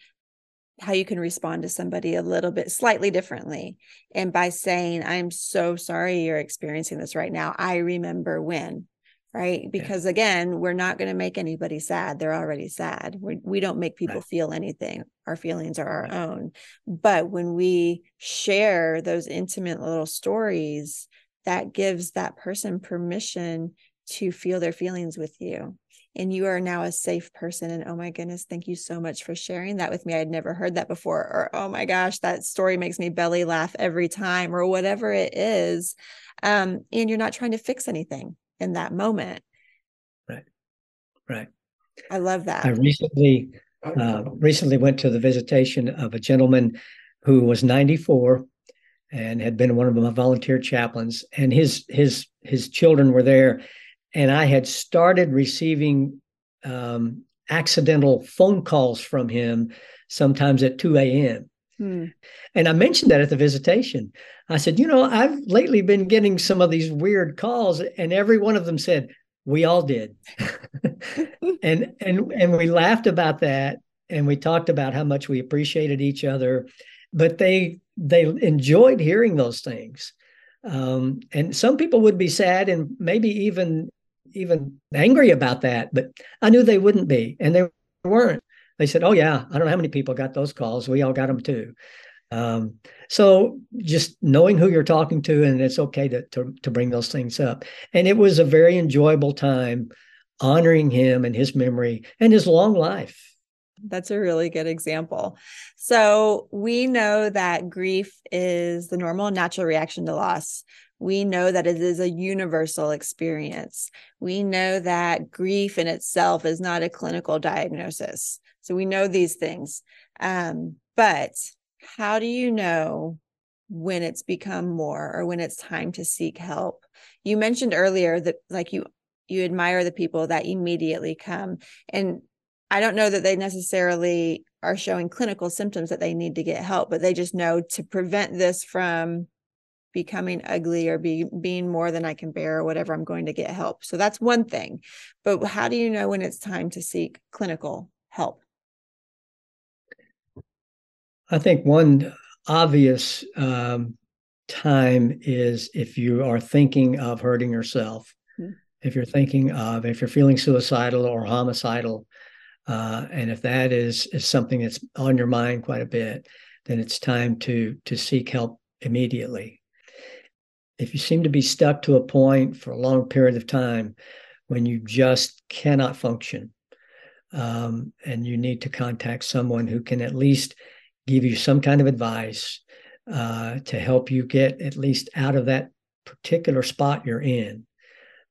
how you can respond to somebody a little bit slightly differently. And by saying, I'm so sorry you're experiencing this right now. I remember when, right? Because yeah. again, we're not going to make anybody sad. They're already sad. We, we don't make people right. feel anything. Our feelings are our right. own. But when we share those intimate little stories, that gives that person permission to feel their feelings with you. And you are now a safe person. And oh my goodness thank you so much for sharing that with me. I'd never heard that before. Or oh my gosh that story makes me belly laugh every time or whatever it is. Um, and you're not trying to fix anything in that moment. Right. Right. I love that. I recently uh, recently went to the visitation of a gentleman who was 94 and had been one of my volunteer chaplains. And his his his children were there and I had started receiving um, accidental phone calls from him sometimes at 2 a.m. Hmm. And I mentioned that at the visitation. I said, you know, I've lately been getting some of these weird calls, and every one of them said, we all did. <laughs> and and and we laughed about that and we talked about how much we appreciated each other. But they they enjoyed hearing those things. Um, and some people would be sad and maybe even even angry about that, but I knew they wouldn't be, and they weren't. They said, "Oh yeah, I don't know how many people got those calls. We all got them too." Um, so just knowing who you're talking to, and it's okay to, to to bring those things up. And it was a very enjoyable time honoring him and his memory and his long life. That's a really good example. So, we know that grief is the normal natural reaction to loss we know that it is a universal experience. We know that grief in itself is not a clinical diagnosis. So we know these things. Um, but how do you know when it's become more or when it's time to seek help? You mentioned earlier that like you you admire the people that immediately come and I don't know that they necessarily are showing clinical symptoms that they need to get help, but they just know to prevent this from becoming ugly or be being more than I can bear or whatever, I'm going to get help. So that's one thing. But how do you know when it's time to seek clinical help? I think one obvious um, time is if you are thinking of hurting yourself, mm-hmm. if you're thinking of, if you're feeling suicidal or homicidal, uh, and if that is is something that's on your mind quite a bit, then it's time to to seek help immediately if you seem to be stuck to a point for a long period of time when you just cannot function um, and you need to contact someone who can at least give you some kind of advice uh, to help you get at least out of that particular spot you're in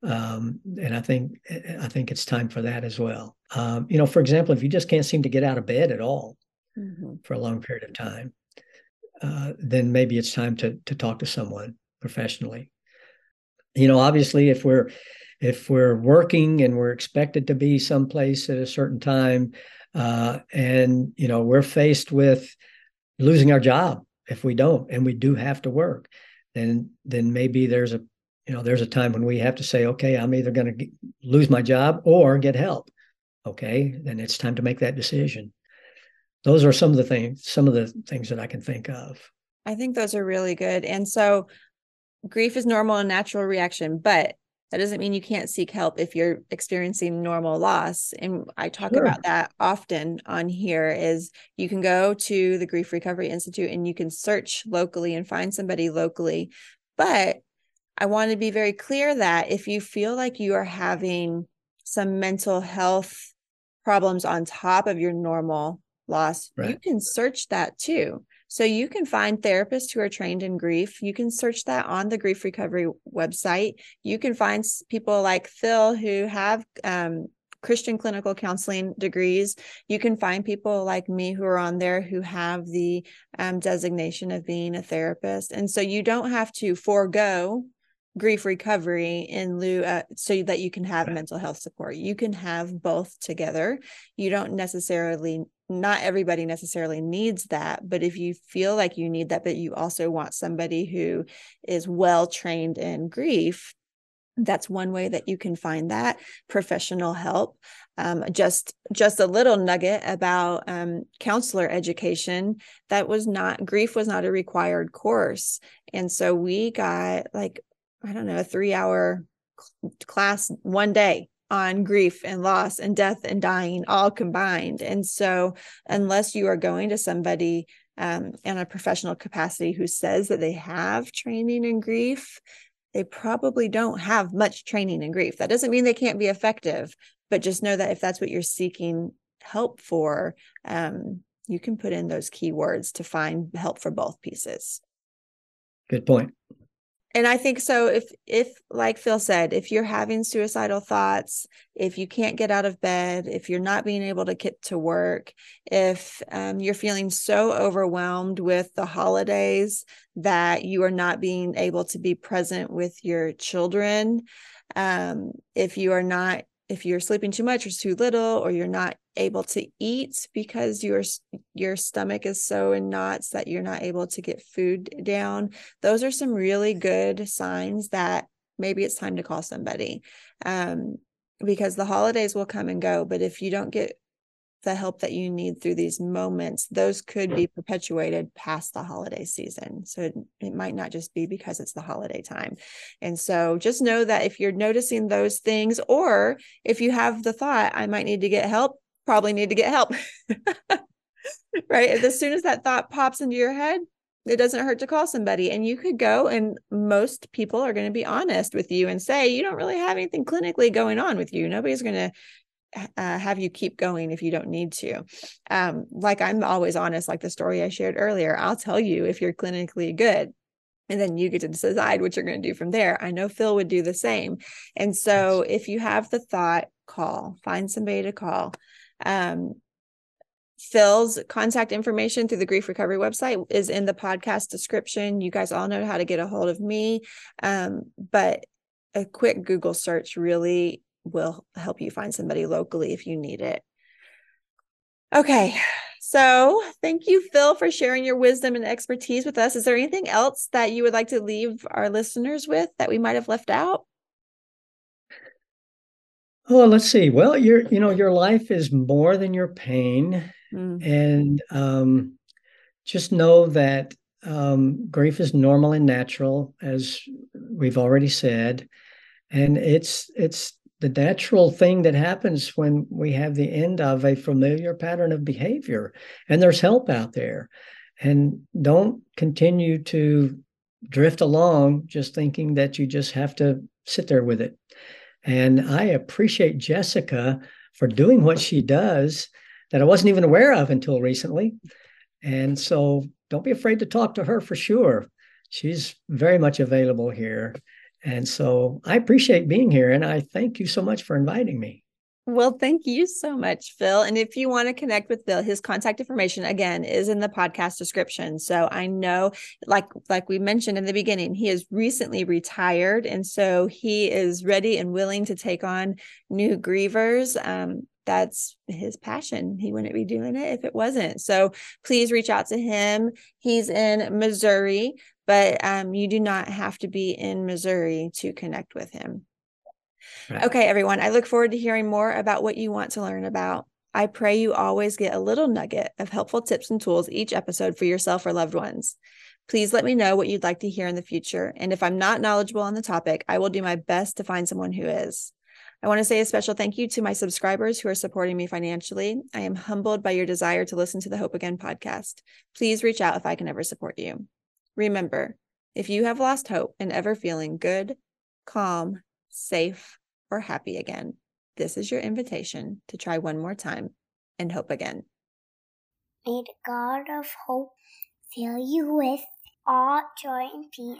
um, and I think I think it's time for that as well. Um, you know, for example, if you just can't seem to get out of bed at all mm-hmm. for a long period of time, uh, then maybe it's time to to talk to someone professionally. You know, obviously, if we're if we're working and we're expected to be someplace at a certain time, uh, and you know we're faced with losing our job if we don't, and we do have to work, then then maybe there's a you know there's a time when we have to say, okay, I'm either going to lose my job or get help. Okay, then it's time to make that decision. Those are some of the things some of the things that I can think of. I think those are really good. And so grief is normal and natural reaction, but that doesn't mean you can't seek help if you're experiencing normal loss and i talk sure. about that often on here is you can go to the grief recovery institute and you can search locally and find somebody locally but i want to be very clear that if you feel like you are having some mental health problems on top of your normal loss right. you can search that too so you can find therapists who are trained in grief. You can search that on the grief recovery website. You can find people like Phil who have um, Christian clinical counseling degrees. You can find people like me who are on there who have the um, designation of being a therapist. And so you don't have to forego grief recovery in lieu uh, so that you can have mental health support. You can have both together. You don't necessarily not everybody necessarily needs that but if you feel like you need that but you also want somebody who is well trained in grief that's one way that you can find that professional help. Um, just just a little nugget about um, counselor education that was not grief was not a required course. And so we got like i don't know a three hour class one day on grief and loss and death and dying all combined. And so, unless you are going to somebody um, in a professional capacity who says that they have training in grief, they probably don't have much training in grief. That doesn't mean they can't be effective, but just know that if that's what you're seeking help for, um, you can put in those keywords to find help for both pieces. Good point and i think so if if like phil said if you're having suicidal thoughts if you can't get out of bed if you're not being able to get to work if um, you're feeling so overwhelmed with the holidays that you are not being able to be present with your children um, if you are not if you're sleeping too much or too little or you're not able to eat because your your stomach is so in knots that you're not able to get food down those are some really good signs that maybe it's time to call somebody um, because the holidays will come and go but if you don't get the help that you need through these moments, those could be perpetuated past the holiday season. So it, it, might not just be because it's the holiday time. And so just know that if you're noticing those things, or if you have the thought, I might need to get help, probably need to get help. <laughs> right. As soon as that thought pops into your head, it doesn't hurt to call somebody and you could go and most people are going to be honest with you and say you don't really have anything clinically going on with you nobody's going to uh, have you keep going if you don't need to. Um, like I'm always honest, like the story I shared earlier, I'll tell you if you're clinically good. And then you get to decide what you're going to do from there. I know Phil would do the same. And so if you have the thought, call, find somebody to call. Um, Phil's contact information through the grief recovery website is in the podcast description. You guys all know how to get a hold of me. Um, but a quick Google search really will help you find somebody locally if you need it. Okay. So, thank you, Phil, for sharing your wisdom and expertise with us. Is there anything else that you would like to leave our listeners with that we might have left out? Oh, let's see. Well, your you know your life is more than your pain, mm. and um, just know that um, grief is normal and natural, as we've already said, and it's it's the natural thing that happens when we have the end of a familiar pattern of behavior. And there's help out there. And don't continue to drift along just thinking that you just have to sit there with it and i appreciate jessica for doing what she does that i wasn't even aware of until recently. And so don't be afraid to talk to her for sure. She's very much available here. And so I appreciate being here and I thank you so much for inviting me. Well, thank you so much, Phil. And if you want to connect with Phil, his contact information again is in the podcast description. So I know, like like we mentioned in the beginning, he is recently retired, and so he is ready and willing to take on new grievers. Um, that's his passion. He wouldn't be doing it if it wasn't. So please reach out to him. He's in Missouri but um, you do not have to be in Missouri to connect with him. Okay, everyone, I look forward to hearing more about what you want to learn about. I pray you always get a little nugget of helpful tips and tools each episode for yourself or loved ones. Please let me know what you'd like to hear in the future. And if I'm not knowledgeable on the topic, I will do my best to find someone who is. I want to say a special thank you to my subscribers who are supporting me financially. I am humbled by your desire to listen to the Hope Again podcast. Please reach out if I can ever support you. Remember, if you have lost hope and ever feeling good, calm, safe, or happy again, this is your invitation to try one more time and hope again. May the God of hope fill you with all joy and peace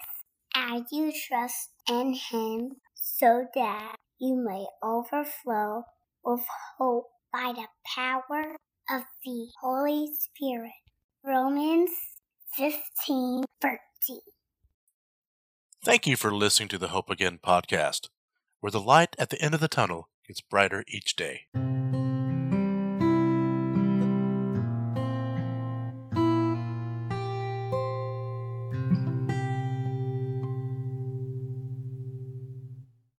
as you trust in Him so that you may overflow with hope by the power of the Holy Spirit. Romans 15 13. Thank you for listening to the Hope Again podcast, where the light at the end of the tunnel gets brighter each day.